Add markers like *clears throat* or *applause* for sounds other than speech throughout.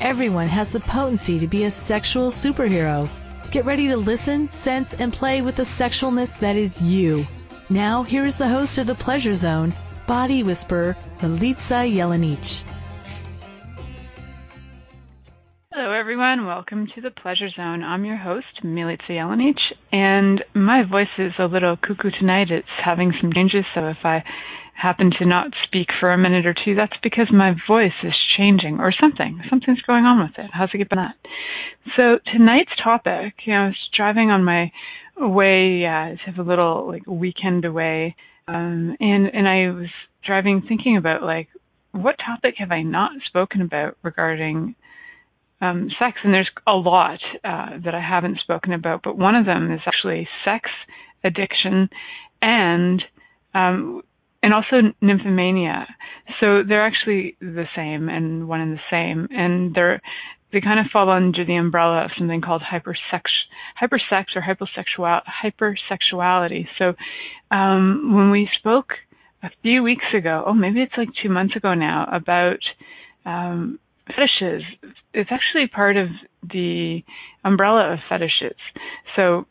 Everyone has the potency to be a sexual superhero. Get ready to listen, sense, and play with the sexualness that is you. Now, here is the host of The Pleasure Zone, Body Whisperer, Milica Jelenic. Hello, everyone. Welcome to The Pleasure Zone. I'm your host, Milica Jelenic, and my voice is a little cuckoo tonight. It's having some changes, so if I happen to not speak for a minute or two, that's because my voice is changing or something. Something's going on with it. How's it going that? So tonight's topic, you know, I was driving on my way uh, to have a little like weekend away, um, and and I was driving thinking about like what topic have I not spoken about regarding um, sex, and there's a lot uh, that I haven't spoken about, but one of them is actually sex addiction and um, and also nymphomania. So they're actually the same and one and the same, and they're they kind of fall under the umbrella of something called hypersex, hypersex or hyposexual, hypersexuality. So um, when we spoke a few weeks ago, oh maybe it's like two months ago now, about um, fetishes, it's actually part of the umbrella of fetishes. So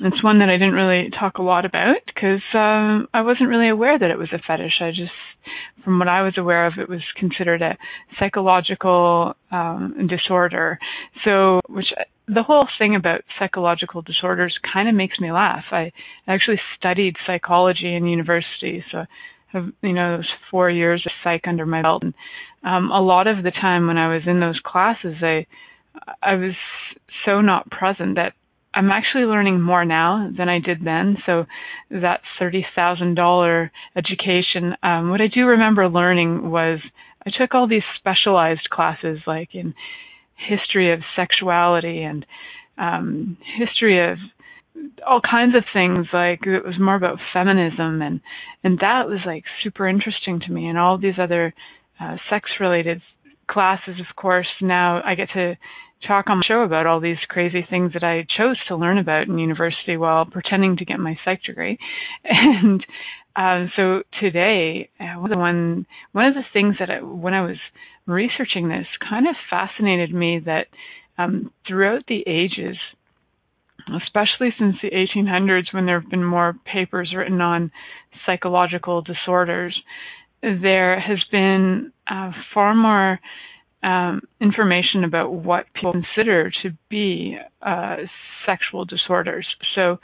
it's one that I didn't really talk a lot about because um, I wasn't really aware that it was a fetish. I just, from what I was aware of, it was considered a psychological um, disorder. So, which the whole thing about psychological disorders kind of makes me laugh. I actually studied psychology in university, so have you know four years of psych under my belt. And um, a lot of the time when I was in those classes, I I was so not present that I'm actually learning more now than I did then. So that thirty thousand dollar education, um, what I do remember learning was I took all these specialized classes like in history of sexuality and um, history of all kinds of things like it was more about feminism and and that was like super interesting to me and all these other uh, sex related classes of course now I get to talk on my show about all these crazy things that I chose to learn about in university while pretending to get my psych degree. *laughs* And um, so today, uh, one one of the things that I, when I was researching this kind of fascinated me that um, throughout the ages, especially since the 1800s, when there have been more papers written on psychological disorders, there has been uh, far more um, information about what people consider to be uh, sexual disorders. So,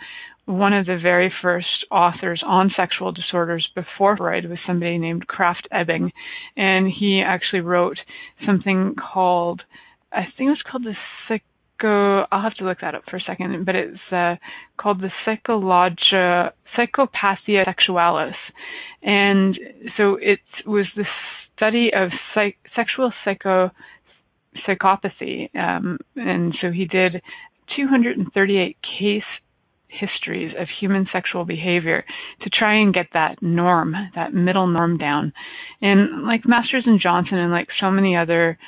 one of the very first authors on sexual disorders before Freud was somebody named Krafft Ebing, and he actually wrote something called, I think it was called the psycho. I'll have to look that up for a second, but it's uh, called the psychologia psychopathia sexualis, and so it was this study of psych- sexual psycho psychopathy, um, and so he did 238 case histories of human sexual behavior to try and get that norm, that middle norm down. And like Masters and Johnson and like so many other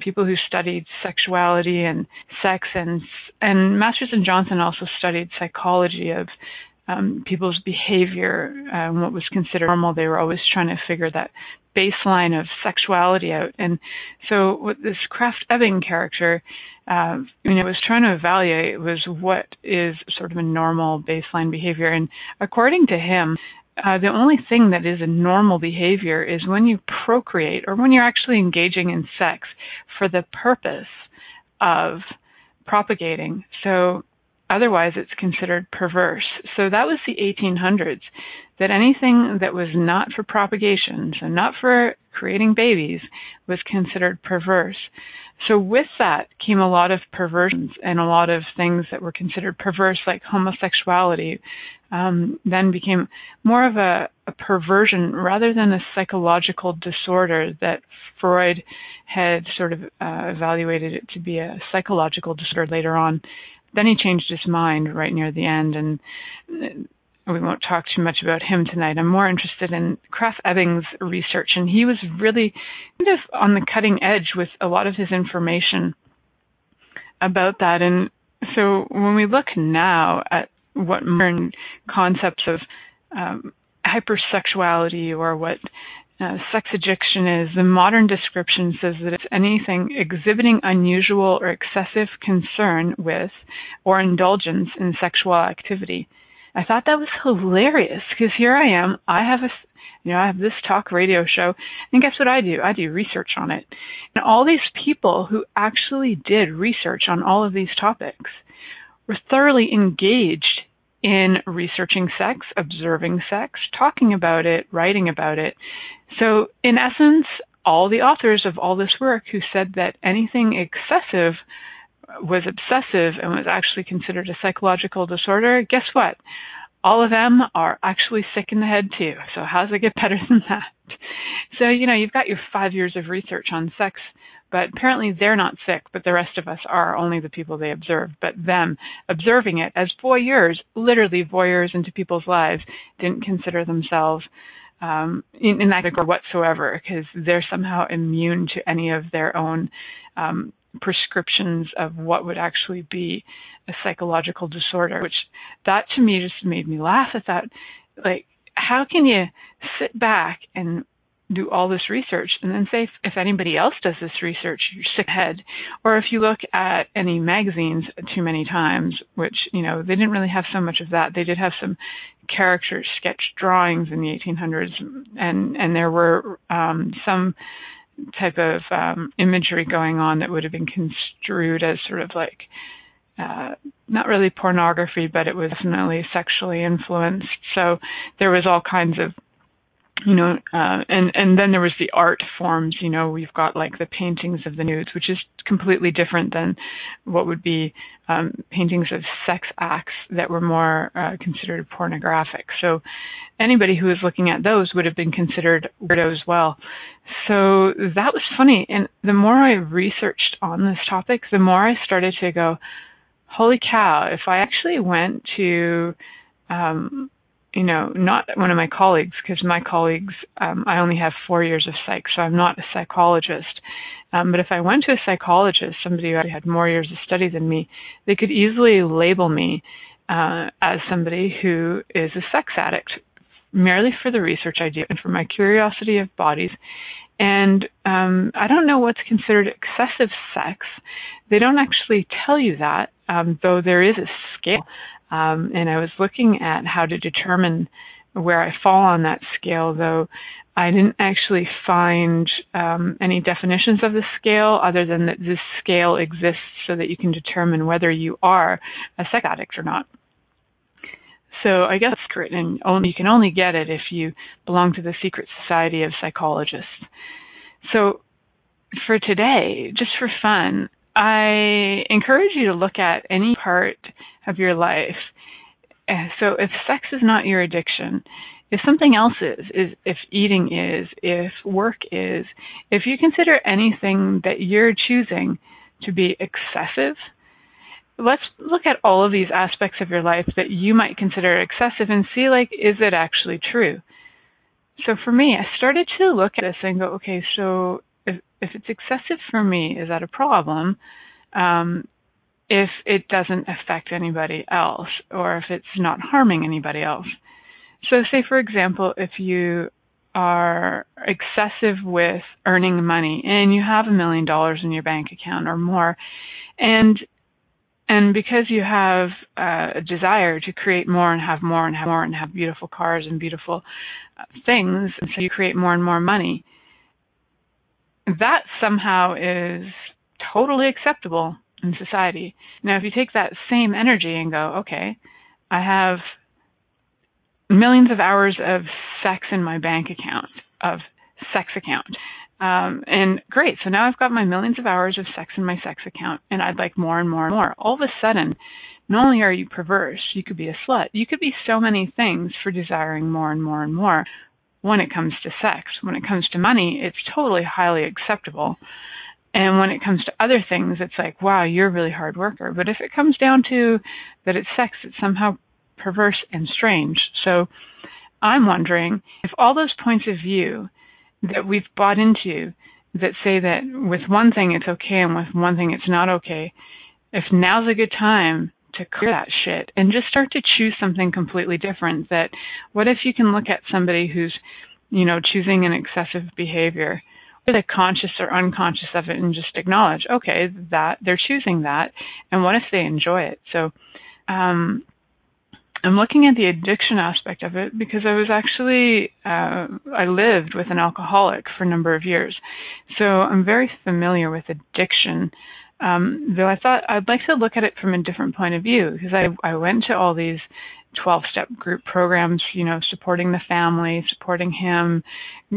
people who studied sexuality and sex and and Masters and Johnson also studied psychology of um, people's behavior and what was considered normal. They were always trying to figure that baseline of sexuality out. And so, what this Krafft Ebing character, uh, you know, was trying to evaluate was what is sort of a normal baseline behavior. And according to him, uh, the only thing that is a normal behavior is when you procreate or when you're actually engaging in sex for the purpose of propagating. So Otherwise, it's considered perverse. So that was the 1800s. That anything that was not for propagation, so not for creating babies, was considered perverse. So with that came a lot of perversions and a lot of things that were considered perverse, like homosexuality, um, then became more of a, a perversion rather than a psychological disorder that Freud had sort of uh, evaluated it to be a psychological disorder later on. Then he changed his mind right near the end, and uh, we won't talk too much about him tonight. I'm more interested in Krafft Ebing's research, and he was really kind of on the cutting edge with a lot of his information about that. And so when we look now at what modern concepts of um, hypersexuality or what uh, sex addiction is, the modern description says that it's anything exhibiting unusual or excessive concern with or indulgence in sexual activity. I thought that was hilarious because here I am. I have a, you know, I have this talk radio show, and guess what I do? I do research on it. And all these people who actually did research on all of these topics were thoroughly engaged in researching sex, observing sex, talking about it, writing about it. So, in essence, all the authors of all this work who said that anything excessive was obsessive and was actually considered a psychological disorder, guess what? All of them are actually sick in the head too. So, how does it get better than that? So, you know, you've got your five years of research on sex but apparently they're not sick, but the rest of us are, only the people they observe. But them observing it as voyeurs, literally voyeurs into people's lives, didn't consider themselves um, in, in that category whatsoever because they're somehow immune to any of their own um, prescriptions of what would actually be a psychological disorder, which that to me just made me laugh at that. Like, how can you sit back and do all this research. And then say if, if anybody else does this research you're sick ahead. Or if you look at any magazines too many times which you know they didn't really have so much of that. They did have some character sketch drawings in the 1800s and and there were um some type of um imagery going on that would have been construed as sort of like uh, not really pornography, but it was definitely sexually influenced. So there was all kinds of you know, uh, and and then there was the art forms. You know, we've got like the paintings of the nudes, which is completely different than what would be um, paintings of sex acts that were more uh, considered pornographic. So anybody who was looking at those would have been considered weirdo as well. So that was funny. And the more I researched on this topic, the more I started to go, holy cow! If I actually went to um, you know, not one of my colleagues, because my colleagues, um, I only have four years of psych, so I'm not a psychologist. Um, but if I went to a psychologist, somebody who had more years of study than me, they could easily label me uh, as somebody who is a sex addict merely for the research I do and for my curiosity of bodies. And um, I don't know what's considered excessive sex. They don't actually tell you that, um, though there is a scale. Um, and I was looking at how to determine where I fall on that scale, though I didn't actually find um, any definitions of the scale other than that this scale exists so that you can determine whether you are a sex addict or not. So I guess it's and only you can only get it if you belong to the secret society of psychologists. So for today, just for fun, I encourage you to look at any part of your life. So if sex is not your addiction, if something else is, is if eating is, if work is, if you consider anything that you're choosing to be excessive, let's look at all of these aspects of your life that you might consider excessive and see like is it actually true? So for me, I started to look at this and go, okay, so if if it's excessive for me, is that a problem? Um, if it doesn't affect anybody else or if it's not harming anybody else. So, say for example, if you are excessive with earning money and you have a million dollars in your bank account or more, and and because you have uh, a desire to create more and have more and have more and have beautiful cars and beautiful uh, things, and so you create more and more money, that somehow is totally acceptable in society. Now, if you take that same energy and go, okay, I have millions of hours of sex in my bank account, of sex account, Um, and great. So now I've got my millions of hours of sex in my sex account and I'd like more and more and more. All of a sudden, not only are you perverse, you could be a slut. You could be so many things for desiring more and more and more when it comes to sex. When it comes to money, it's totally highly acceptable. And when it comes to other things, it's like, wow, you're a really hard worker. But if it comes down to that it's sex, it's somehow perverse and strange. So I'm wondering if all those points of view that we've bought into that say that with one thing it's okay and with one thing it's not okay, if now's a good time to clear that shit and just start to choose something completely different. That what if you can look at somebody who's, you know, choosing an excessive behavior, whether conscious or unconscious of it, and just acknowledge, okay, that they're choosing that, and what if they enjoy it? So, um, I'm looking at the addiction aspect of it because I was actually uh, I lived with an alcoholic for a number of years, so I'm very familiar with addiction um, though I thought I'd like to look at it from a different point of view because I, I went to all these 12 step group programs, you know, supporting the family, supporting him,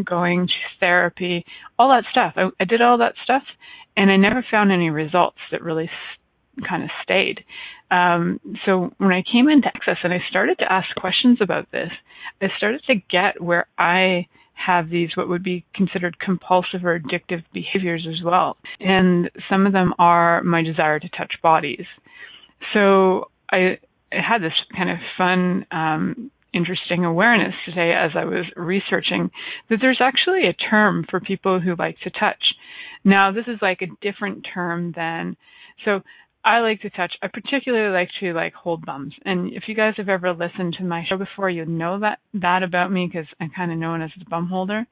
going to therapy, all that stuff. I, I did all that stuff and I never found any results that really s- kind of stayed. Um, so when I came into Access and I started to ask questions about this, I started to get where I have these what would be considered compulsive or addictive behaviors as well. And some of them are my desire to touch bodies. So I had this kind of fun, um, interesting awareness today as I was researching that there's actually a term for people who like to touch. Now, this is like a different term than, so I like to touch. I particularly like to like hold bums. And if you guys have ever listened to my show before, you know that that about me because I'm kind of known as the bum holder.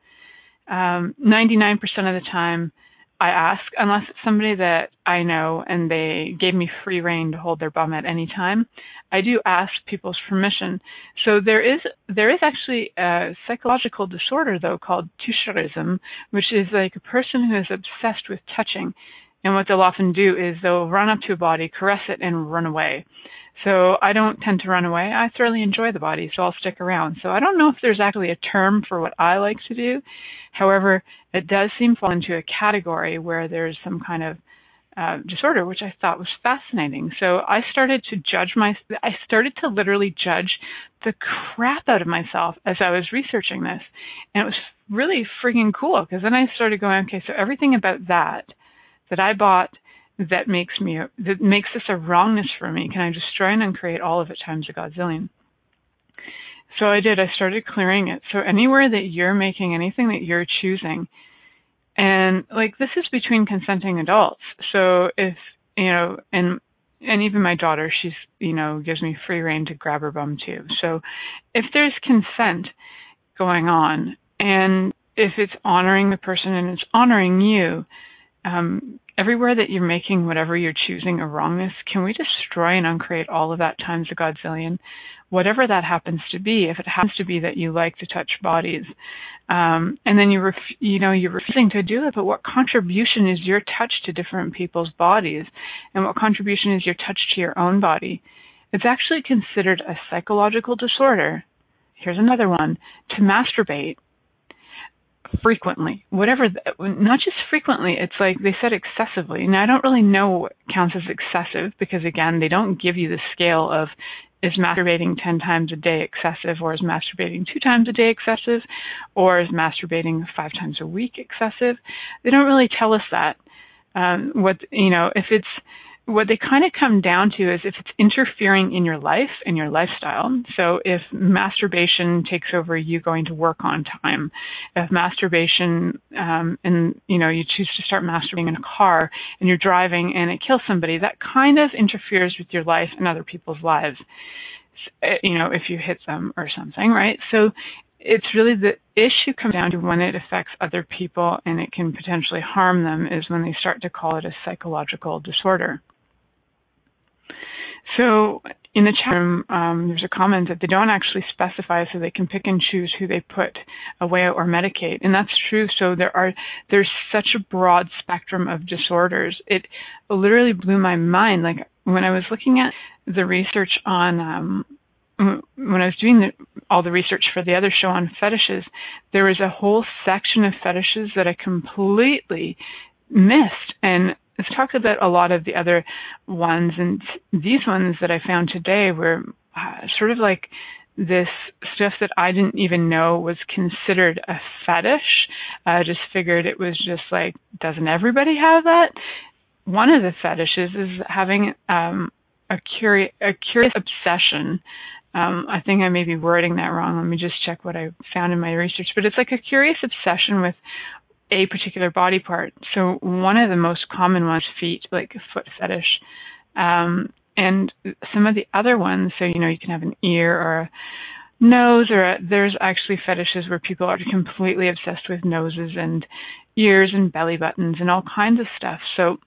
Um, 99% of the time, I ask unless it's somebody that I know and they gave me free reign to hold their bum at any time. I do ask people's permission. So there is there is actually a psychological disorder though called toucheurism, which is like a person who is obsessed with touching. And what they'll often do is they'll run up to a body, caress it, and run away. So I don't tend to run away. I thoroughly enjoy the body, so I'll stick around. So I don't know if there's actually a term for what I like to do. However, it does seem to fall into a category where there's some kind of uh, disorder, which I thought was fascinating. So I started to judge my, I started to literally judge the crap out of myself as I was researching this. And it was really freaking cool because then I started going, okay, so everything about that that I bought that makes me that makes this a wrongness for me? Can I destroy and uncreate all of it times a godzillion? So I did. I started clearing it. So anywhere that you're making anything that you're choosing, and like this is between consenting adults. So if you know, and and even my daughter, she's you know gives me free reign to grab her bum too. So if there's consent going on, and if it's honoring the person and it's honoring you, um, everywhere that you're making whatever you're choosing a wrongness, can we destroy and uncreate all of that times a godzillion? Whatever that happens to be, if it happens to be that you like to touch bodies, um, and then you ref- you know you're refusing to do it, but what contribution is your touch to different people's bodies, and what contribution is your touch to your own body? It's actually considered a psychological disorder. Here's another one: to masturbate frequently, whatever, not just frequently, it's like they said excessively. Now, I don't really know what counts as excessive because, again, they don't give you the scale of is masturbating 10 times a day excessive or is masturbating two times a day excessive or is masturbating five times a week excessive. They don't really tell us that. Um, what, you know, if it's, what they kind of come down to is if it's interfering in your life and your lifestyle. So if masturbation takes over you going to work on time, if masturbation um, and you know you choose to start masturbating in a car and you're driving and it kills somebody, that kind of interferes with your life and other people's lives. Eh, you know if you hit them or something, right? So it's really the issue comes down to when it affects other people and it can potentially harm them is when they start to call it a psychological disorder. So in the chat room, um, there's a comment that they don't actually specify, so they can pick and choose who they put away or medicate, and that's true. So there are there's such a broad spectrum of disorders. It literally blew my mind. Like when I was looking at the research on um, when I was doing the, all the research for the other show on fetishes, there was a whole section of fetishes that I completely missed. And I've talked about a lot of the other ones, and these ones that I found today were uh, sort of like this stuff that I didn't even know was considered a fetish. I just figured it was just like, doesn't everybody have that? One of the fetishes is having um, a, curi- a curious obsession. Um, I think I may be wording that wrong. Let me just check what I found in my research. But it's like a curious obsession with a particular body part. So one of the most common ones, feet, like foot fetish. Um, and some of the other ones, so you know, you can have an ear or a nose, or a, there's actually fetishes where people are completely obsessed with noses and ears and belly buttons and all kinds of stuff. So,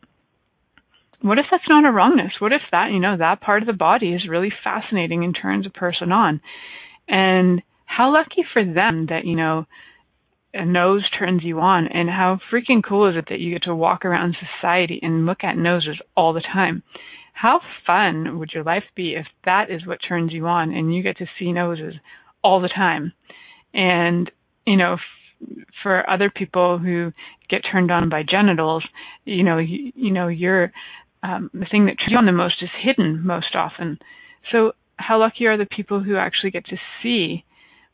what if that's not a wrongness? What if that, you know, that part of the body is really fascinating and turns a person on? And how lucky for them that, you know, a nose turns you on and how freaking cool is it that you get to walk around society and look at noses all the time how fun would your life be if that is what turns you on and you get to see noses all the time? And, you know, f- for other people who get turned on by genitals, you know, you, you know, you're, um, the thing that turns you on the most is hidden most often. So how lucky are the people who actually get to see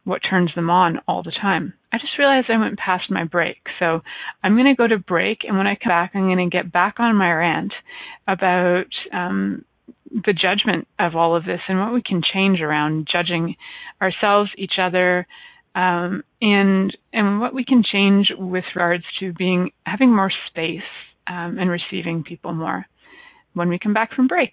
what turns them on all the time. I just realized I went past my break. So I'm going to go to break, and when I come back, I'm going to get back on my rant about um, the judgment of all of this and what we can change around judging ourselves, each other, um, and and what we can change with regards to being having more space um, and receiving people more when we come back from break.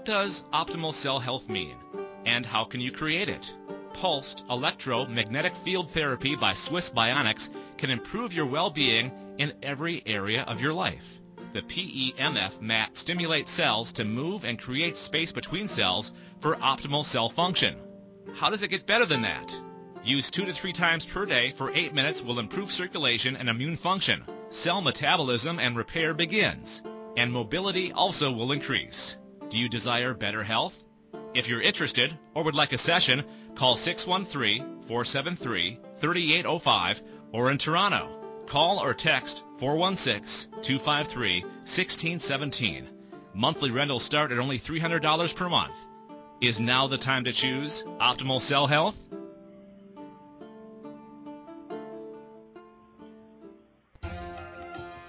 What does optimal cell health mean? And how can you create it? Pulsed electromagnetic field therapy by Swiss Bionics can improve your well-being in every area of your life. The PEMF mat stimulates cells to move and create space between cells for optimal cell function. How does it get better than that? Use two to three times per day for eight minutes will improve circulation and immune function. Cell metabolism and repair begins, and mobility also will increase. Do you desire better health? If you're interested or would like a session, call 613-473-3805 or in Toronto. Call or text 416-253-1617. Monthly rentals start at only $300 per month. Is now the time to choose optimal cell health?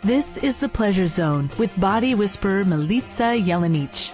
This is the Pleasure Zone with body whisperer Milica Jelenic.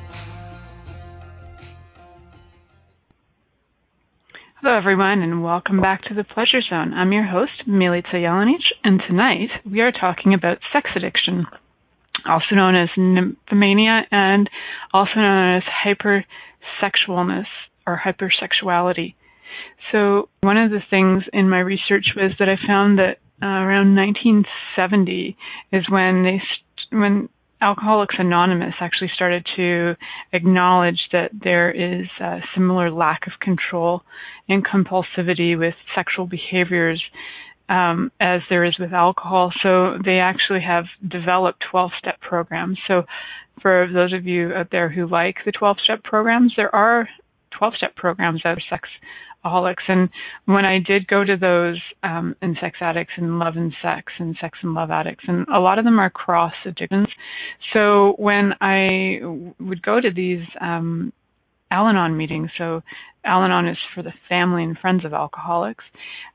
Hello, everyone, and welcome back to the Pleasure Zone. I'm your host, Milica Jelenic, and tonight we are talking about sex addiction, also known as nymphomania and also known as hypersexualness or hypersexuality. So, one of the things in my research was that I found that uh, around 1970 is when they st- when Alcoholics Anonymous actually started to acknowledge that there is a similar lack of control and compulsivity with sexual behaviors um, as there is with alcohol. So they actually have developed 12 step programs. So for those of you out there who like the 12 step programs, there are 12 step programs out of sex alcoholics. And when I did go to those um, in sex addicts and love and sex and sex and love addicts, and a lot of them are cross addictions. So when I would go to these um, Al Anon meetings, so Al Anon is for the family and friends of alcoholics,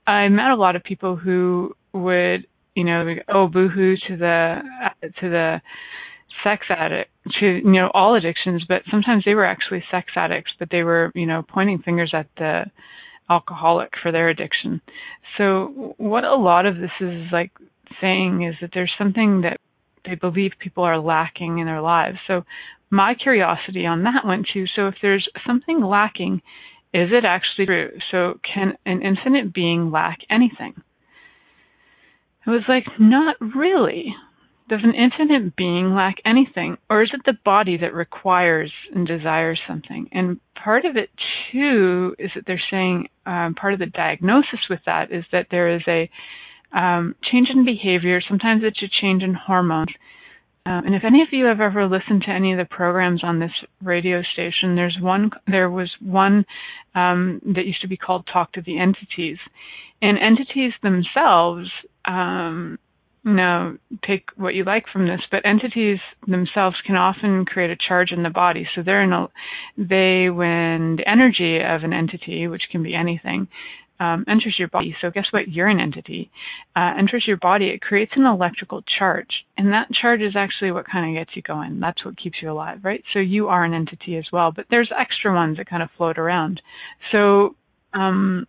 I met a lot of people who would, you know, oh boohoo to the to the sex addict to you know all addictions but sometimes they were actually sex addicts but they were you know pointing fingers at the alcoholic for their addiction. So what a lot of this is like saying is that there's something that they believe people are lacking in their lives. So my curiosity on that went to so if there's something lacking is it actually true? So can an infinite being lack anything? It was like not really does an infinite being lack anything, or is it the body that requires and desires something? And part of it, too, is that they're saying um, part of the diagnosis with that is that there is a um, change in behavior. Sometimes it's a change in hormones. Um, and if any of you have ever listened to any of the programs on this radio station, there's one. There was one um, that used to be called "Talk to the Entities," and entities themselves um, no, take what you like from this, but entities themselves can often create a charge in the body. So they're in a, they, when the energy of an entity, which can be anything, um, enters your body. So guess what? You're an entity. Uh, enters your body. It creates an electrical charge, and that charge is actually what kind of gets you going. That's what keeps you alive, right? So you are an entity as well, but there's extra ones that kind of float around. So um,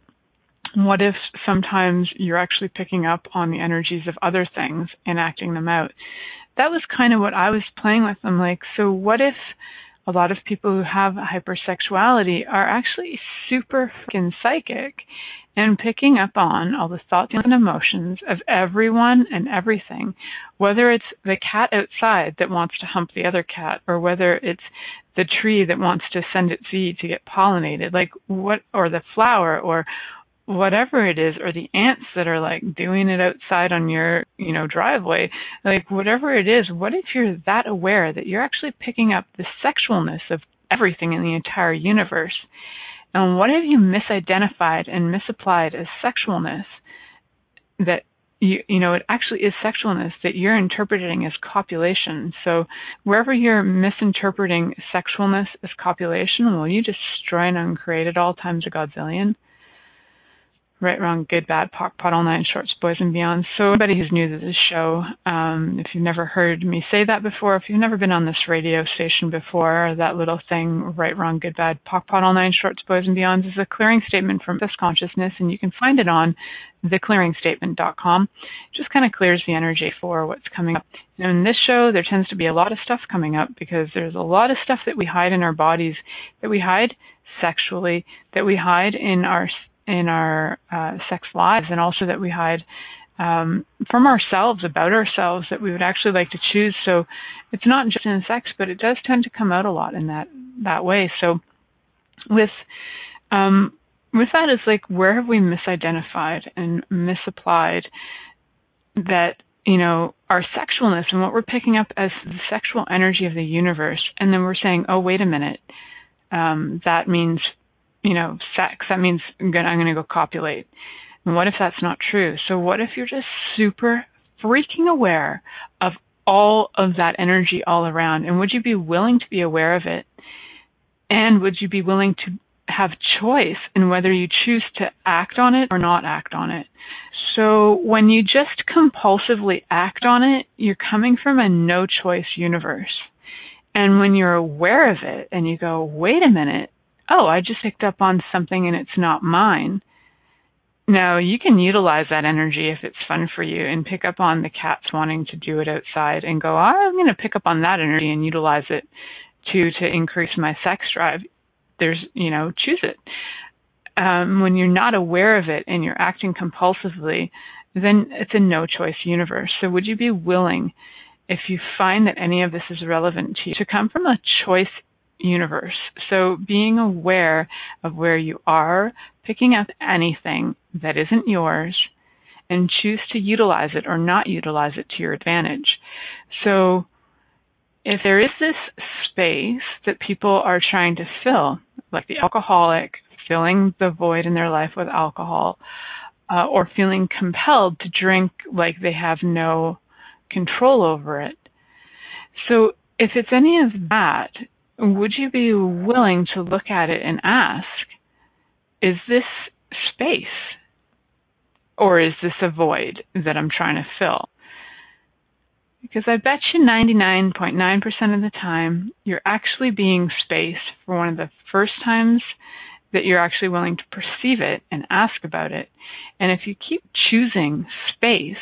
what if sometimes you're actually picking up on the energies of other things and acting them out? That was kind of what I was playing with. I'm like, so what if a lot of people who have hypersexuality are actually super fucking psychic and picking up on all the thoughts and emotions of everyone and everything, whether it's the cat outside that wants to hump the other cat or whether it's the tree that wants to send its seed to get pollinated, like what, or the flower or whatever it is or the ants that are like doing it outside on your you know driveway like whatever it is what if you're that aware that you're actually picking up the sexualness of everything in the entire universe and what have you misidentified and misapplied as sexualness that you, you know, it actually is sexualness that you're interpreting as copulation. So wherever you're misinterpreting sexualness as copulation, will you destroy and uncreate it all times a godzillion? Right, wrong, good, bad, POC, POD, all nine shorts, boys and beyond. So anybody who's new to this show, um, if you've never heard me say that before, if you've never been on Access radio station before, that little thing, right, wrong, good, bad, POC, POD, all nine shorts, boys and beyond, is a clearing statement from this consciousness, and you can find it on theclearingstatement.com. It just kind of clears the energy for what's coming up. And in this show, there tends to be a lot of stuff coming up because there's a lot of stuff that we hide in our bodies, that we hide sexually, that we hide in our in our uh, sex lives, and also that we hide um, from ourselves about ourselves that we would actually like to choose. So it's not just in sex, but it does tend to come out a lot in that that way. So with um, with that, it's like where have we misidentified and misapplied that you know our sexualness and what we're picking up as the sexual energy of the universe, and then we're saying, oh wait a minute, um, that means you know, sex. That means I'm going to go copulate. And what if that's not true? So what if you're just super freaking aware of all of that energy all around? And would you be willing to be aware of it? And would you be willing to have choice in whether you choose to act on it or not act on it? So when you just compulsively act on it, you're coming from a no choice universe. And when you're aware of it and you go, wait a minute, oh, I just picked up on something and it's not mine. Now you can utilize that energy if it's fun for you and pick up on the cats wanting to do it outside and go, I'm going to pick up on that energy and utilize it to, to increase my sex drive. There's, you know, choose it. Um, when you're not aware of it and you're acting compulsively, then it's a no choice universe. So would you be willing, if you find that any of this is relevant to you, to come from a choice universe. So being aware of where you are, picking up anything that isn't yours, and choose to utilize it or not utilize it to your advantage. So if there is this space that people are trying to fill, like the alcoholic filling the void in their life with alcohol, uh, or feeling compelled to drink like they have no control over it. So if it's any of that, would you be willing to look at it and ask, is this space? Or is this a void that I'm trying to fill? Because I bet you 99.9% of the time, you're actually being spaced for one of the first times that you're actually willing to perceive it and ask about it. And if you keep choosing space,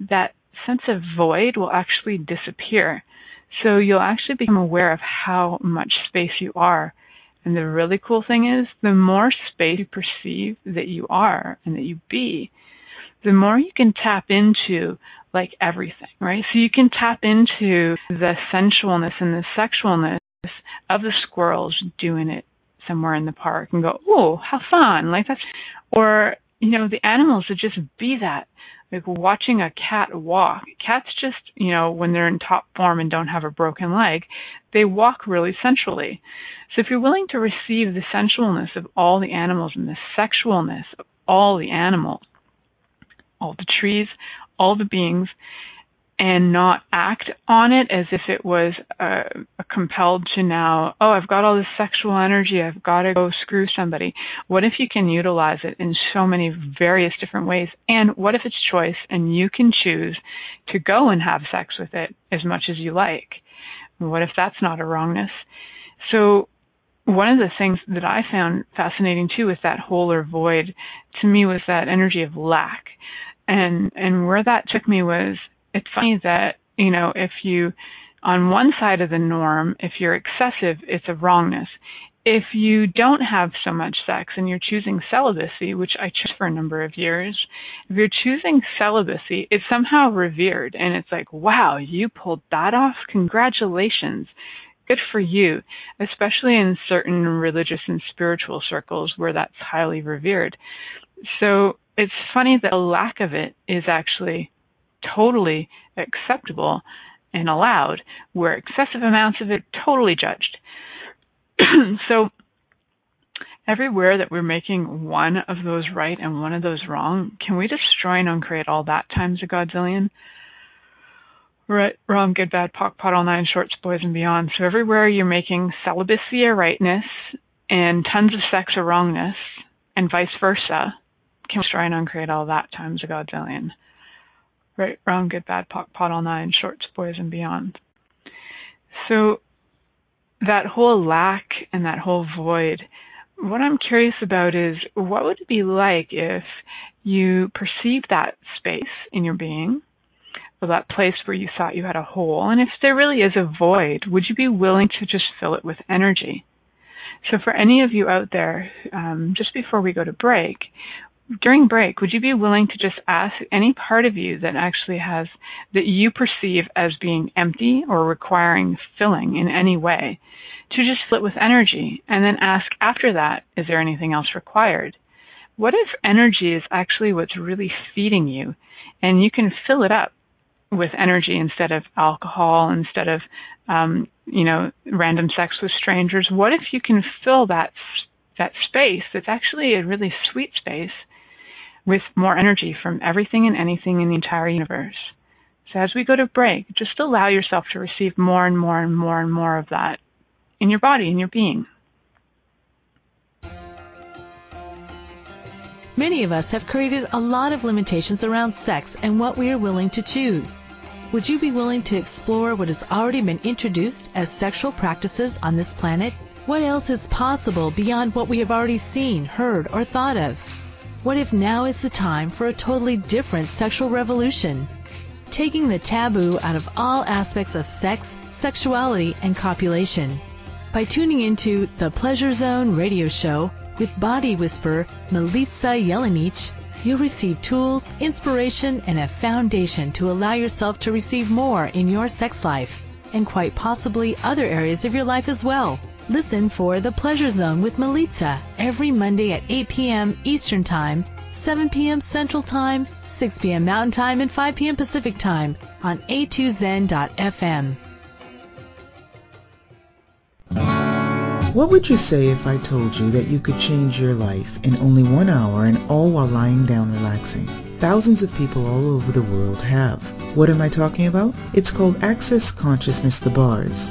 that sense of void will actually disappear. So you'll actually become aware of how much space you are. And the really cool thing is, the more space you perceive that you are and that you be, the more you can tap into like everything, right? So you can tap into the sensualness and the sexualness of the squirrels doing it somewhere in the park and go, oh, how fun! Like that's, or you know, the animals would just be that like watching a cat walk. Cats just, you know, when they're in top form and don't have a broken leg, they walk really sensually. So if you're willing to receive the sensualness of all the animals and the sexualness of all the animals, all the trees, all the beings, and not act on it as if it was compelled to now, oh, I've got all this sexual energy, I've got to go screw somebody. What if you can utilize it in so many various different ways? And what if it's choice and you can choose to go and have sex with it as much as you like? What if that's not a wrongness? So one of the things that I found fascinating too with that hole or void to me was that energy of lack. And and where that took me was it's funny that, you know, if you, on one side of the norm, if you're excessive, it's a wrongness. If you don't have so much sex and you're choosing celibacy, which I chose for a number of years, if you're choosing celibacy, it's somehow revered and it's like, wow, you pulled that off. Congratulations. Good for you, especially in certain religious and spiritual circles where that's highly revered. So it's funny that a lack of it is actually totally acceptable and allowed, where excessive amounts of it totally judged. *clears throat* so everywhere that we're making one of those right and one of those wrong, can we destroy and uncreate all that times a godzillion? Right, wrong, good, bad, POC, POD, all nine, shorts, boys, and beyond. So everywhere you're making celibacy a rightness and tons of sex a wrongness, and vice versa, can we destroy and uncreate all that times a godzillion? Right, wrong, good, bad, POD, all nine, shorts, boys, and beyond. So that whole lack and that whole void, what I'm curious about is what would it be like if you perceived that space in your being, or that place where you thought you had a hole, and if there really is a void, would you be willing to just fill it with energy? So, for any of you out there, um, just before we go to break, during break, would you be willing to just ask any part of you that actually has, that you perceive as being empty or requiring filling in any way, to just fill it with energy and then ask after that, is there anything else required? What if energy is actually what's really feeding you and you can fill it up with energy instead of alcohol, instead of, um, you know, random sex with strangers? What if you can fill that that space that's actually a really sweet space with more energy from everything and anything in the entire universe. So as we go to break, just allow yourself to receive more and more and more and more of that in your body, in your being. Many of us have created a lot of limitations around sex and what we are willing to choose. Would you be willing to explore what has already been introduced as sexual practices on this planet? What else is possible beyond what we have already seen, heard, or thought of? What if now is the time for a totally different sexual revolution? Taking the taboo out of all aspects of sex, sexuality, and copulation. By tuning into the Pleasure Zone radio show with body whisperer Milica Jelenic, you'll receive tools, inspiration, and a foundation to allow yourself to receive more in your sex life and quite possibly other areas of your life as well. Listen for The Pleasure Zone with Milica every Monday at 8 p.m. Eastern Time, 7 p.m. Central Time, 6 p.m. Mountain Time, and 5 p.m. Pacific Time on a2zen.fm. What would you say if I told you that you could change your life in only one hour and all while lying down relaxing? Thousands of people all over the world have. What am I talking about? It's called Access Consciousness The Bars.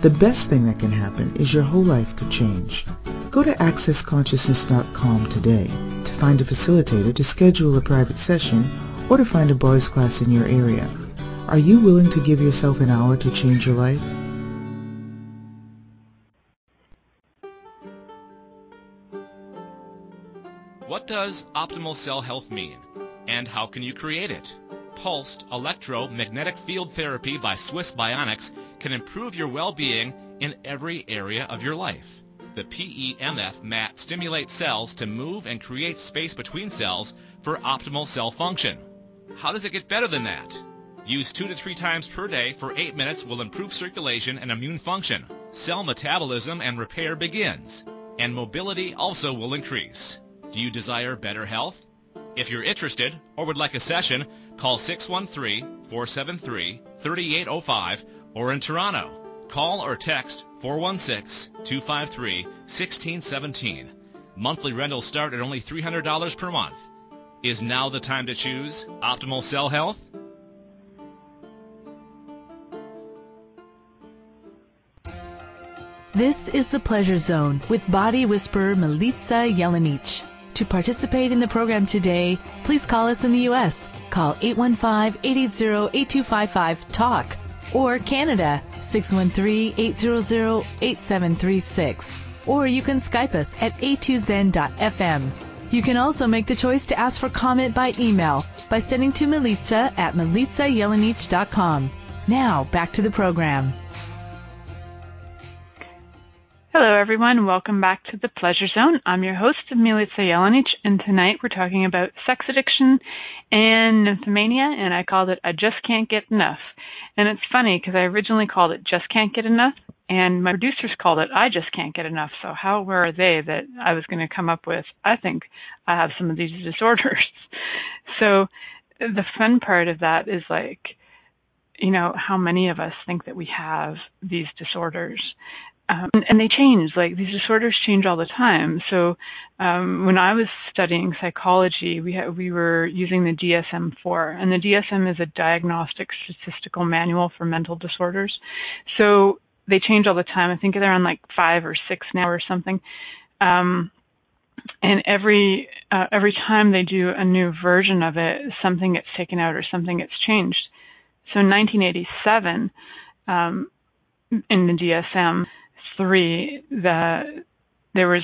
The best thing that can happen is your whole life could change. Go to accessconsciousness.com today to find a facilitator to schedule a private session or to find a bars class in your area. Are you willing to give yourself an hour to change your life? What does optimal cell health mean? And how can you create it? Pulsed electromagnetic field therapy by Swiss Bionics can improve your well-being in every area of your life. The PEMF mat stimulates cells to move and create space between cells for optimal cell function. How does it get better than that? Use two to three times per day for eight minutes will improve circulation and immune function. Cell metabolism and repair begins, and mobility also will increase. Do you desire better health? If you're interested or would like a session, call 613-473-3805 or in Toronto. Call or text 416-253-1617. Monthly rentals start at only $300 per month. Is now the time to choose optimal cell health? This is the Pleasure Zone with body whisperer Milica Jelenic. To participate in the program today, please call us in the U.S. Call 815-880-8255-TALK or Canada 613-800-8736. Or you can Skype us at a2zen.fm. You can also make the choice to ask for comment by email by sending to Milica at milicajelenic.com. Now, back to the program. Hello, everyone. Welcome back to the Pleasure Zone. I'm your host, Milica Jelenic, and tonight we're talking about sex addiction and nymphomania, and I called it I Just Can't Get Enough. And it's funny because I originally called it Just Can't Get Enough, and my producers called it I Just Can't Get Enough. So how were they that I was going to come up with, I think I have some of these *laughs* disorders. So the fun part of that is like, you know, how many of us think that we have these disorders um, and they change. Like these disorders change all the time. So um, when I was studying psychology, we ha- we were using the DSM-4, and the DSM is a diagnostic statistical manual for mental disorders. So they change all the time. I think they're on like five or six now or something. Um, and every uh, every time they do a new version of it, something gets taken out or something gets changed. So in 1987, um, in the DSM, three, the there was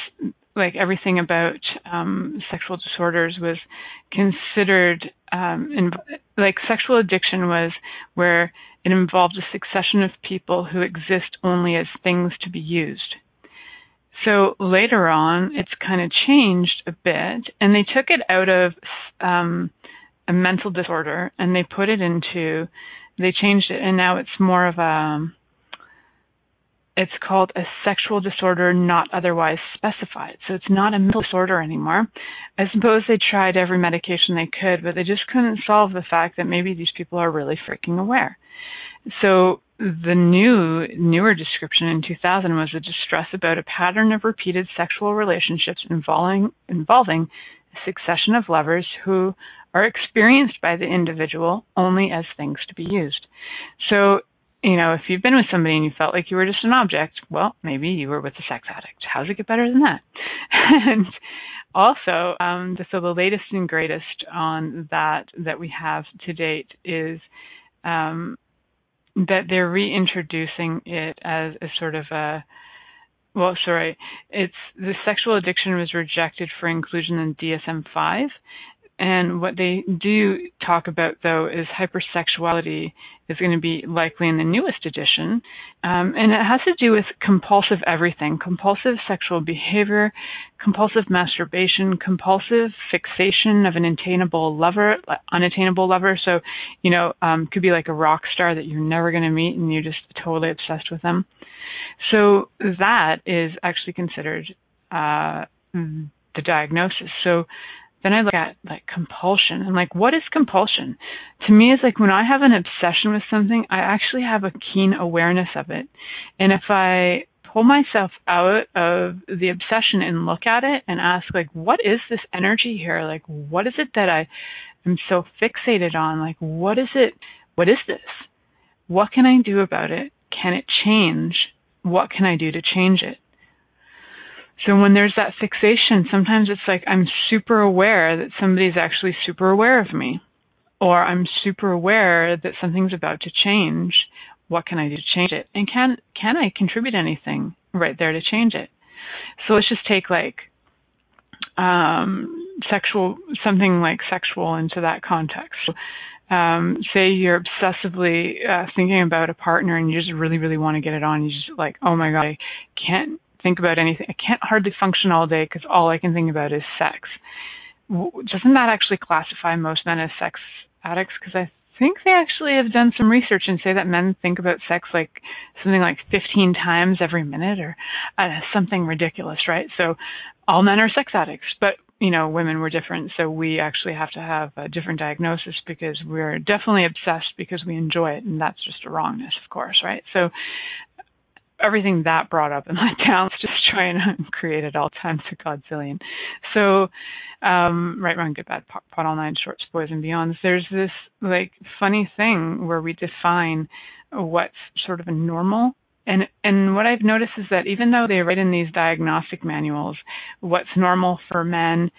like everything about um, sexual disorders was considered um, in, like sexual addiction was where it involved a succession of people who exist only as things to be used. So later on, it's kind of changed a bit, and they took it out of um, a mental disorder and they put it into, they changed it, and now it's more of a it's called a sexual disorder not otherwise specified. So it's not a mental disorder anymore. I suppose they tried every medication they could, but they just couldn't solve the fact that maybe these people are really freaking aware. So the new newer description in 2000 was a distress about a pattern of repeated sexual relationships involving involving a succession of lovers who are experienced by the individual only as things to be used. So you know, if you've been with somebody and you felt like you were just an object, well, maybe you were with a sex addict. How does it get better than that? *laughs* and also, um, so the latest and greatest on that that we have to date is um, that they're reintroducing it as a sort of a well, sorry, it's the sexual addiction was rejected for inclusion in DSM-5, and what they do talk about, though, is hypersexuality is going to be likely in the newest edition. Um, and it has to do with compulsive everything compulsive sexual behavior, compulsive masturbation, compulsive fixation of an attainable lover, unattainable lover. So, you know, um, could be like a rock star that you're never going to meet and you're just totally obsessed with them. So that is actually considered uh, the diagnosis. So then I look at like compulsion and like what is compulsion? To me it's like when I have an obsession with something, I actually have a keen awareness of it. And if I pull myself out of the obsession and look at it and ask like what is this energy here? Like what is it that I am so fixated on? Like what is it? What is this? What can I do about it? Can it change? What can I do to change it? So when there's that fixation, sometimes it's like I'm super aware that somebody's actually super aware of me, or I'm super aware that something's about to change. What can I do to change it? And can can I contribute anything right there to change it? So let's just take like um, sexual something like sexual into that context. Um, say you're obsessively uh, thinking about a partner and you just really, really want to get it on. You just like, oh my god, I can't think about anything. I can't hardly function all day because all I can think about is sex. Doesn't that actually classify most men as sex addicts? Because I think they actually have done some research and say that men think about sex like something like 15 times every minute or uh, something ridiculous, right? So all men are sex addicts, but you know, women were different, so we actually have to have a different diagnosis because we're definitely obsessed because we enjoy it, and that's just a wrongness, of course, right? So everything that brought up in my *laughs* town just trying to create it all times a godzillion. So, um, right, wrong, good, bad, POC, POD all nine, shorts, boys, and beyonds. There's this like funny thing where we define what's sort of a normal. And and what I've noticed is that even though they write in these diagnostic manuals what's normal for men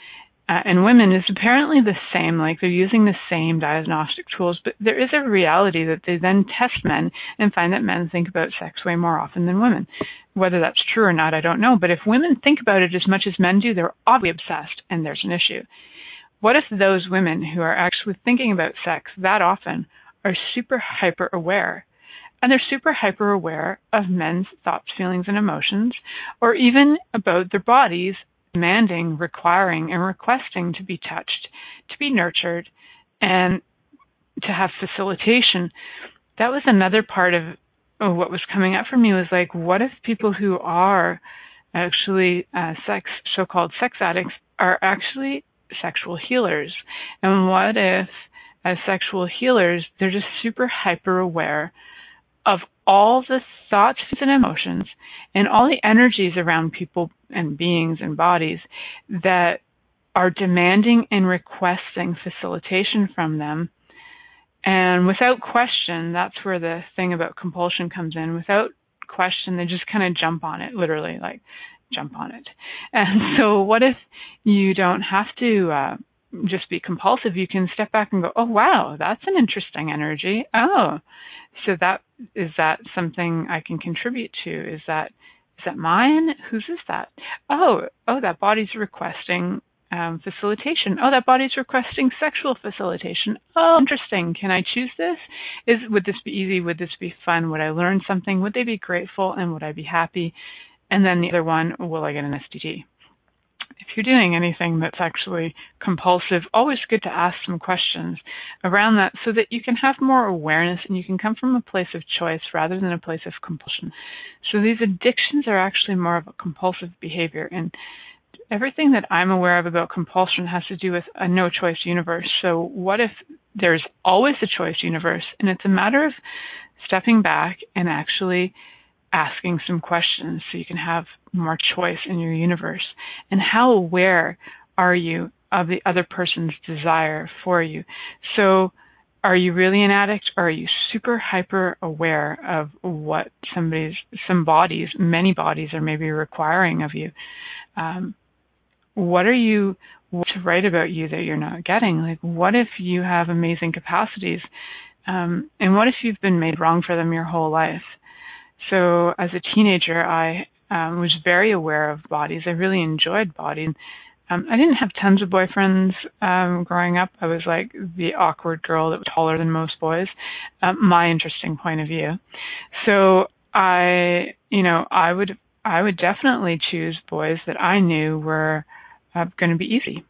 uh, and women is apparently the same. Like they're using the same diagnostic tools, but there is a reality that they then test men and find that men think about sex way more often than women. Whether that's true or not, I don't know. But if women think about it as much as men do, they're obviously obsessed, and there's an issue. What if those women who are actually thinking about sex that often are super hyper aware? And they're super hyper aware of men's thoughts, feelings, and emotions, or even about their bodies demanding, requiring, and requesting to be touched, to be nurtured, and to have facilitation. That was another part of what was coming up for me was like, what if people who are actually uh, sex, so-called sex addicts, are actually sexual healers? And what if, as sexual healers, they're just super hyper aware of all the thoughts and emotions and all the energies around people and beings and bodies that are demanding and requesting facilitation from them. And without question, that's where the thing about compulsion comes in. Without question, they just kind of jump on it, literally, like jump on it. And so, what if you don't have to uh, just be compulsive? You can step back and go, oh, wow, that's an interesting energy. Oh, so that is that something I can contribute to? Is that is that mine? Whose is that? Oh, oh, that body's requesting um, facilitation. Oh, that body's requesting sexual facilitation. Oh, interesting. Can I choose this? Is would this be easy? Would this be fun? Would I learn something? Would they be grateful? And would I be happy? And then the other one, will I get an STD? If you're doing anything that's actually compulsive, always good to ask some questions around that so that you can have more awareness and you can come from a place of choice rather than a place of compulsion. So these addictions are actually more of a compulsive behavior and everything that I'm aware of about compulsion has to do with a no choice universe. So what if there's always a choice universe and it's a matter of stepping back and actually asking some questions so you can have more choice in your universe? And how aware are you of the other person's desire for you? So, are you really an addict or are you super hyper aware of what somebody's, some bodies, many bodies are maybe requiring of you? Um, what are you to write about you that you're not getting? Like, what if you have amazing capacities? Um, and what if you've been made wrong for them your whole life? So as a teenager, I um, was very aware of bodies. I really enjoyed bodies. Um, I didn't have tons of boyfriends um, growing up. I was like the awkward girl that was taller than most boys. Um, my interesting point of view. So I, you know, I would I would definitely choose boys that I knew were uh, going to be easy.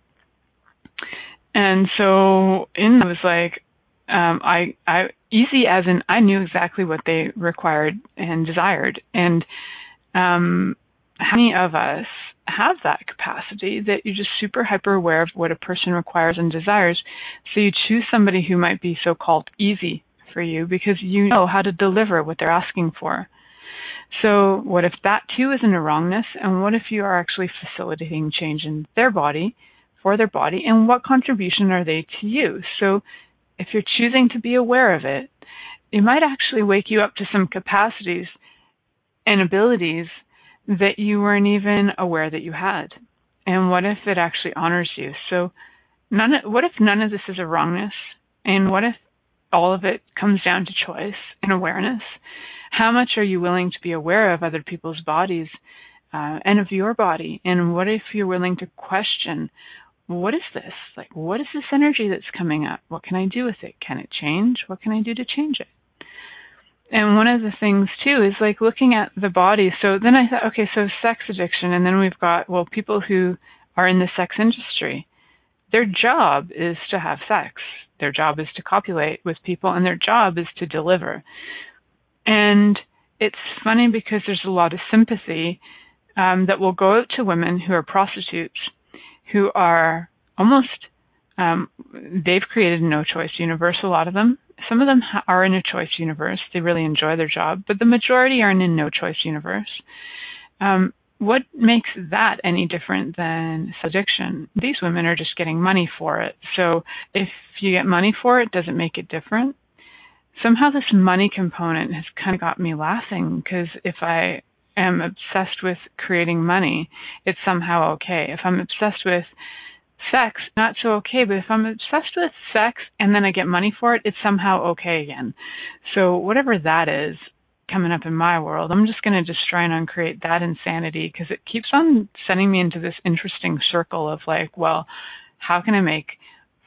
And so in I was like, um, I, I easy as in I knew exactly what they required and desired. And um, how many of us have that capacity that you're just super hyper aware of what a person requires and desires? So you choose somebody who might be so called easy for you because you know how to deliver what they're asking for. So what if that too isn't a wrongness? And what if you are actually facilitating change in their body, for their body, and what contribution are they to you? So if you're choosing to be aware of it, it might actually wake you up to some capacities and abilities that you weren't even aware that you had. And what if it actually honors you? So none of, what if none of this is a wrongness? And what if all of it comes down to choice and awareness? How much are you willing to be aware of other people's bodies uh, and of your body? And what if you're willing to question what is this? Like, what is this energy that's coming up? What can I do with it? Can it change? What can I do to change it? And one of the things too is like looking at the body. So then I thought, okay, so sex addiction, and then we've got, well, people who are in the sex industry. Their job is to have sex. Their job is to copulate with people, and their job is to deliver. And it's funny because there's a lot of sympathy um, that will go out to women who are prostitutes who are almost um, they've created a no choice universe. A lot of them, some of them ha- are in a choice universe. They really enjoy their job, but the majority are in a no choice universe. Um, what makes that any different than addiction? These women are just getting money for it. So if you get money for it, does it make it different? Somehow this money component has kind of got me laughing because if I am obsessed with creating money, it's somehow okay. If I'm obsessed with sex, not so okay. But if I'm obsessed with sex and then I get money for it, it's somehow okay again. So whatever that is coming up in my world, I'm just going to just try and uncreate that insanity because it keeps on sending me into this interesting circle of like, well, how can I make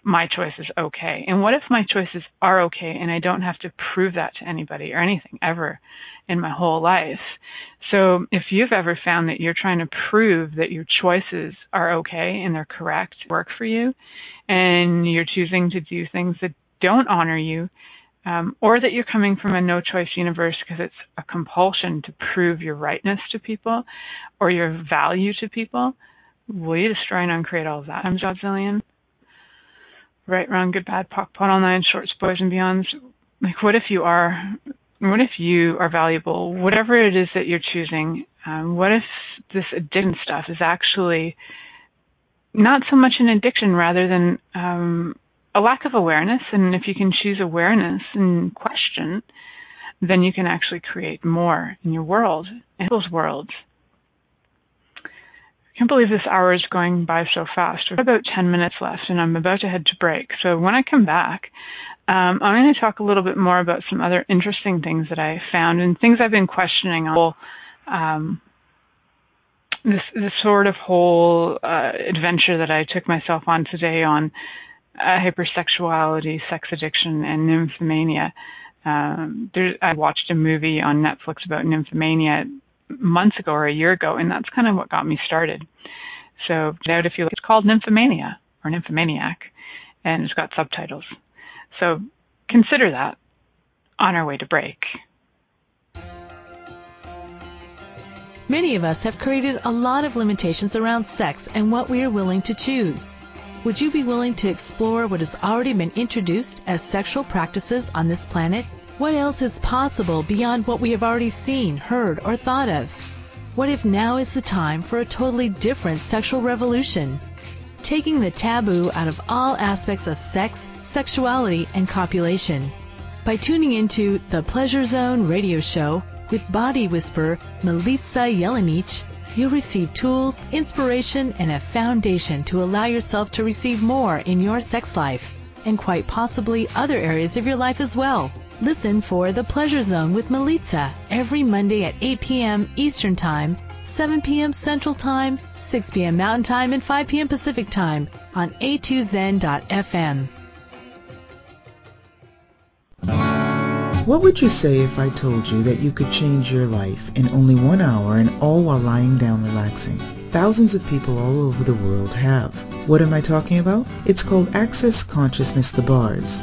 my choice is okay? And what if my choices are okay and I don't have to prove that to anybody or anything ever in my whole life? So if you've ever found that you're trying to prove that your choices are okay and they're correct, work for you, and you're choosing to do things that don't honor you, um, or that you're coming from a no choice universe because it's a compulsion to prove your rightness to people or your value to people, will you destroy and uncreate all of that? I'm Godzillion. Right, wrong, good, bad, POC, POD, all nine, shorts, boys, and beyonds. Like, what if you are what if you are valuable? Whatever it is that you're choosing, um, what if this addiction stuff is actually not so much an addiction rather than um, a lack of awareness? And if you can choose awareness and question, then you can actually create more in your world, in people's worlds. Can't believe this hour is going by so fast. We've about 10 minutes left, and I'm about to head to break. So when I come back, um, I'm going to talk a little bit more about some other interesting things that I found and things I've been questioning on um, this this sort of whole uh, adventure that I took myself on today on uh, hypersexuality, sex addiction, and nymphomania. Um, there, I watched a movie on Netflix about nymphomania months ago or a year ago, and that's kind of what got me started. So out if you look, it's called Nymphomania or Nymphomaniac, and it's got subtitles. So consider that on our way to break. Many of us have created a lot of limitations around sex and what we are willing to choose. Would you be willing to explore what has already been introduced as sexual practices on this planet? What else is possible beyond what we have already seen, heard, or thought of? What if now is the time for a totally different sexual revolution? Taking the taboo out of all aspects of sex, sexuality, and copulation. By tuning into the Pleasure Zone radio show with body whisperer Milica Jelenic, you'll receive tools, inspiration, and a foundation to allow yourself to receive more in your sex life and quite possibly other areas of your life as well. Listen for The Pleasure Zone with Milica every Monday at 8 p.m. Eastern Time, 7 p.m. Central Time, 6 p.m. Mountain Time, and 5 p.m. Pacific Time on a2zen.fm. What would you say if I told you that you could change your life in only one hour and all while lying down relaxing? Thousands of people all over the world have. What am I talking about? It's called Access Consciousness The Bars.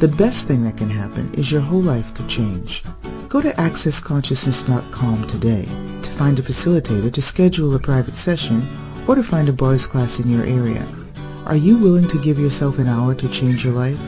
The best thing that can happen is your whole life could change. Go to accessconsciousness.com today to find a facilitator to schedule a private session or to find a bars class in your area. Are you willing to give yourself an hour to change your life?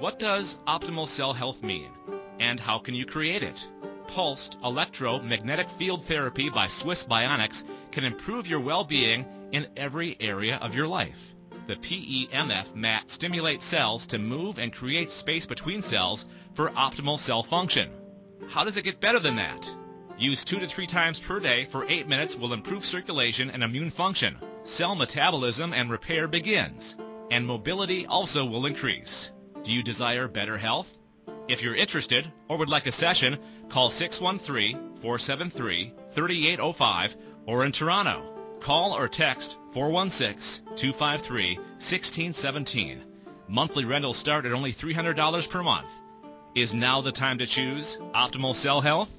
What does optimal cell health mean? And how can you create it? Pulsed electromagnetic field therapy by Swiss Bionics can improve your well-being in every area of your life. The PEMF mat stimulates cells to move and create space between cells for optimal cell function. How does it get better than that? Use two to three times per day for eight minutes will improve circulation and immune function. Cell metabolism and repair begins, and mobility also will increase. Do you desire better health? If you're interested or would like a session, call 613-473-3805 or in Toronto. Call or text 416-253-1617. Monthly rentals start at only $300 per month. Is now the time to choose Optimal Cell Health?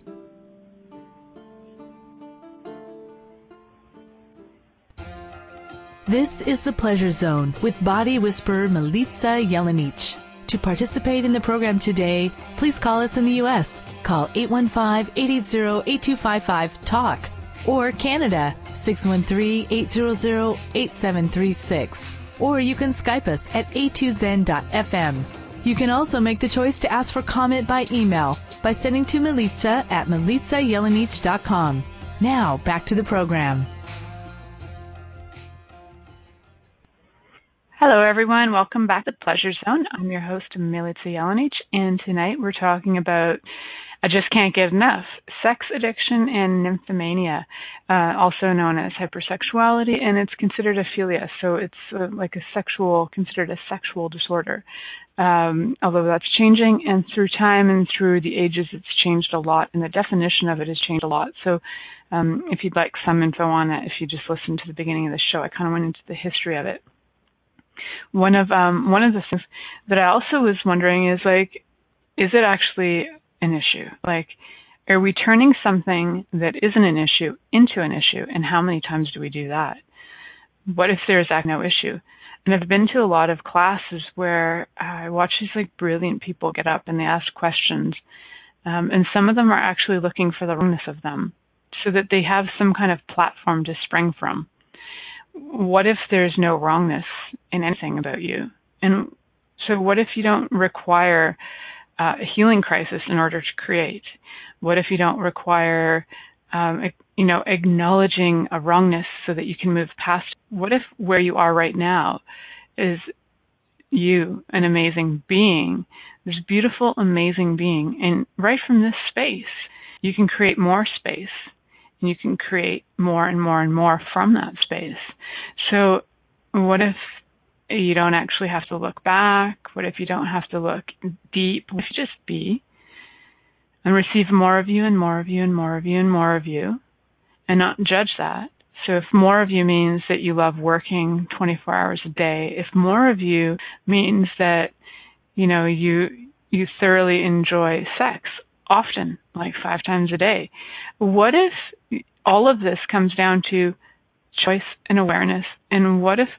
This is the Pleasure Zone with body whisperer Milica Jelenic. To participate in the program today, please call us in the U.S. Call 815-880-8255-TALK or Canada 613-800-8736. Or you can Skype us at a2zen.fm. You can also make the choice to ask for comment by email by sending to Milica at milicajelenic.com. Now, back to the program. Hello, everyone. Welcome back to Pleasure Zone. I'm your host, Milica Jelenic, and tonight we're talking about I just can't get enough sex addiction and nymphomania, uh, also known as hypersexuality, and it's considered a philia, so it's uh, like a sexual, considered a sexual disorder. Um, although that's changing, and through time and through the ages, it's changed a lot, and the definition of it has changed a lot. So, um, if you'd like some info on it, if you just listen to the beginning of the show, I kind of went into the history of it one of um one of the things that I also was wondering is like is it actually an issue? Like are we turning something that isn't an issue into an issue? And how many times do we do that? What if there's no issue? And I've been to a lot of classes where I watch these like brilliant people get up and they ask questions um, and some of them are actually looking for the wrongness of them so that they have some kind of platform to spring from. What if there's no wrongness in anything about you? And so, what if you don't require uh, a healing crisis in order to create? What if you don't require, um, you know, acknowledging a wrongness so that you can move past? What if where you are right now is you, an amazing being? There's beautiful, amazing being, and right from this space, you can create more space and you can create more and more and more from that space. So what if you don't actually have to look back? What if you don't have to look deep? What if you just be and receive more of you and more of you and more of you and more of you and not judge that? So if more of you means that you love working 24 hours a day, if more of you means that, you know, you, you thoroughly enjoy sex often, like five times a day, what if all of this comes down to choice and awareness? And what if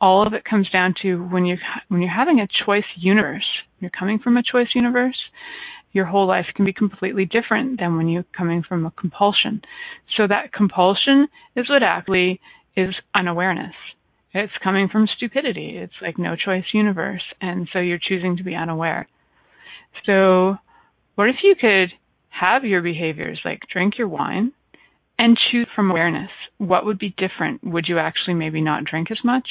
all of it comes down to when you when you're having a choice universe, you're coming from a choice universe, your whole life can be completely different than when you're coming from a compulsion. So that compulsion is what actually is unawareness. It's coming from stupidity. It's like no choice universe. And so you're choosing to be unaware. So what if you could have your behaviors like drink your wine and choose from awareness? What would be different? Would you actually maybe not drink as much?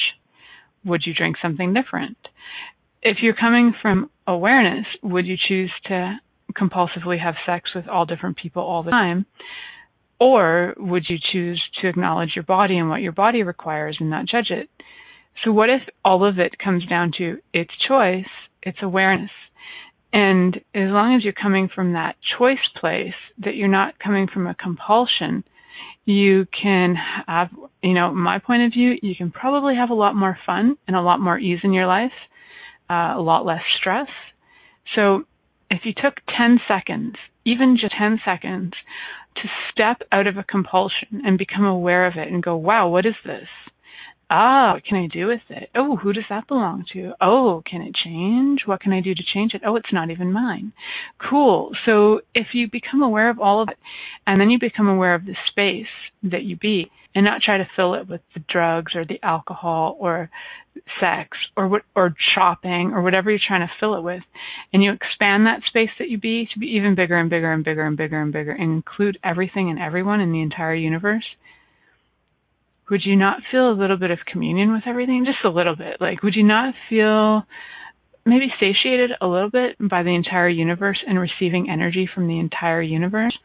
Would you drink something different? If you're coming from awareness, would you choose to compulsively have sex with all different people all the time? Or would you choose to acknowledge your body and what your body requires and not judge it? So what if all of it comes down to it's choice, it's awareness. And as long as you're coming from that choice place, that you're not coming from a compulsion, you can have, you know, my point of view, you can probably have a lot more fun and a lot more ease in your life, uh, a lot less stress. So if you took 10 seconds, even just 10 seconds, to step out of a compulsion and become aware of it and go, wow, what is this? Ah, what can I do with it? Oh, who does that belong to? Oh, can it change? What can I do to change it? Oh, it's not even mine. Cool. So if you become aware of all of it and then you become aware of the space that you be and not try to fill it with the drugs or the alcohol or sex or what or shopping or whatever you're trying to fill it with and you expand that space that you be to be even bigger and bigger and bigger and bigger and bigger and include everything and everyone in the entire universe would you not feel a little bit of communion with everything? Just a little bit. Like, would you not feel maybe satiated a little bit by the entire universe and receiving energy from the entire universe?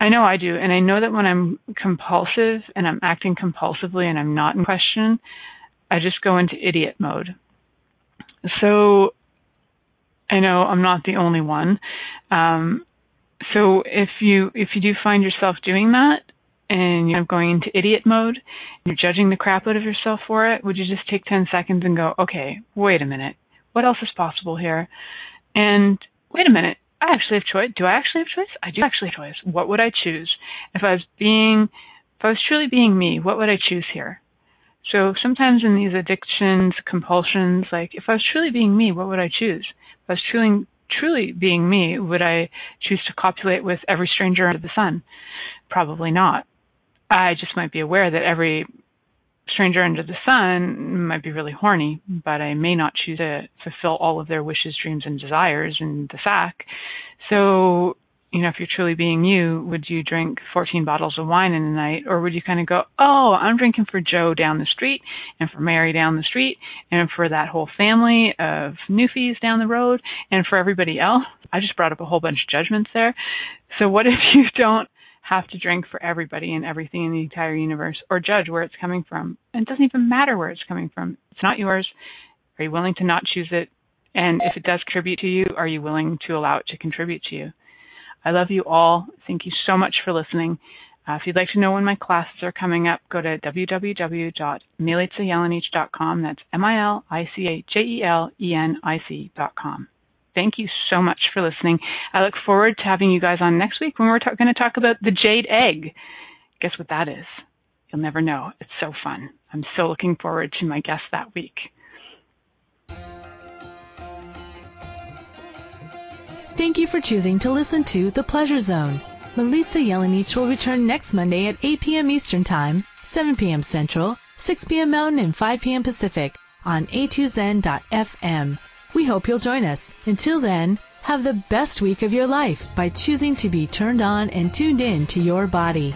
I know I do. And I know that when I'm compulsive and I'm acting compulsively and I'm not in question, I just go into idiot mode. So I know I'm not the only one. Um, so if you if you do find yourself doing that, and you're going into idiot mode and you're judging the crap out of yourself for it, would you just take 10 seconds and go, okay, wait a minute. What else is possible here? And wait a minute. I actually have choice. Do I actually have choice? I do actually have choice. What would I choose? If I was being, if I was truly being me, what would I choose here? So sometimes in these addictions, compulsions, like if I was truly being me, what would I choose? If I was truly, truly being me, would I choose to copulate with every stranger under the sun? Probably not. I just might be aware that every stranger under the sun might be really horny, but I may not choose to fulfill all of their wishes, dreams, and desires in the sack. So, you know, if you're truly being you, would you drink 14 bottles of wine in a night? Or would you kind of go, oh, I'm drinking for Joe down the street and for Mary down the street and for that whole family of newfies down the road and for everybody else? I just brought up a whole bunch of judgments there. So what if *laughs* you don't have to drink for everybody and everything in the entire universe or judge where it's coming from. And it doesn't even matter where it's coming from. It's not yours. Are you willing to not choose it? And if it does contribute to you, are you willing to allow it to contribute to you? I love you all. Thank you so much for listening. Uh, if you'd like to know when my classes are coming up, go to www.milicajelenic.com. That's M-I-L-I-C-A-J-E-L-E-N-I-C.com thank you so much for listening. I look forward to having you guys on next week when we're ta- going to talk about the jade egg. Guess what that is? You'll never know. It's so fun. I'm so looking forward to my guest that week. Thank you for choosing to listen to The Pleasure Zone. Milica Jelenic will return next Monday at 8 p.m. Eastern Time, 7 p.m. Central, 6 p.m. Mountain, and 5 p.m. Pacific on a2zen.fm. We hope you'll join us. Until then, have the best week of your life by choosing to be turned on and tuned in to your body.